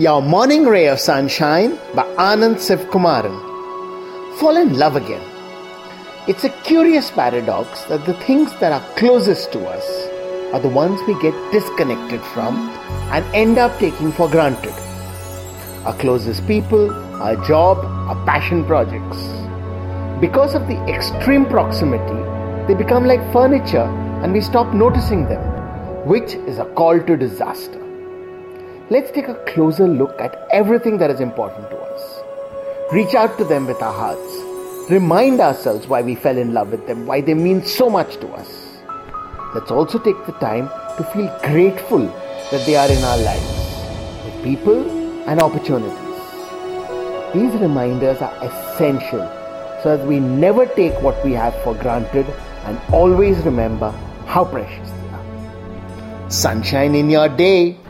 Your Morning Ray of Sunshine by Anand Sivkumaran. Fall in love again. It's a curious paradox that the things that are closest to us are the ones we get disconnected from and end up taking for granted. Our closest people, our job, our passion projects. Because of the extreme proximity, they become like furniture and we stop noticing them, which is a call to disaster let's take a closer look at everything that is important to us. Reach out to them with our hearts. Remind ourselves why we fell in love with them, why they mean so much to us. Let's also take the time to feel grateful that they are in our lives, with people and opportunities. These reminders are essential so that we never take what we have for granted and always remember how precious they are. Sunshine in your day.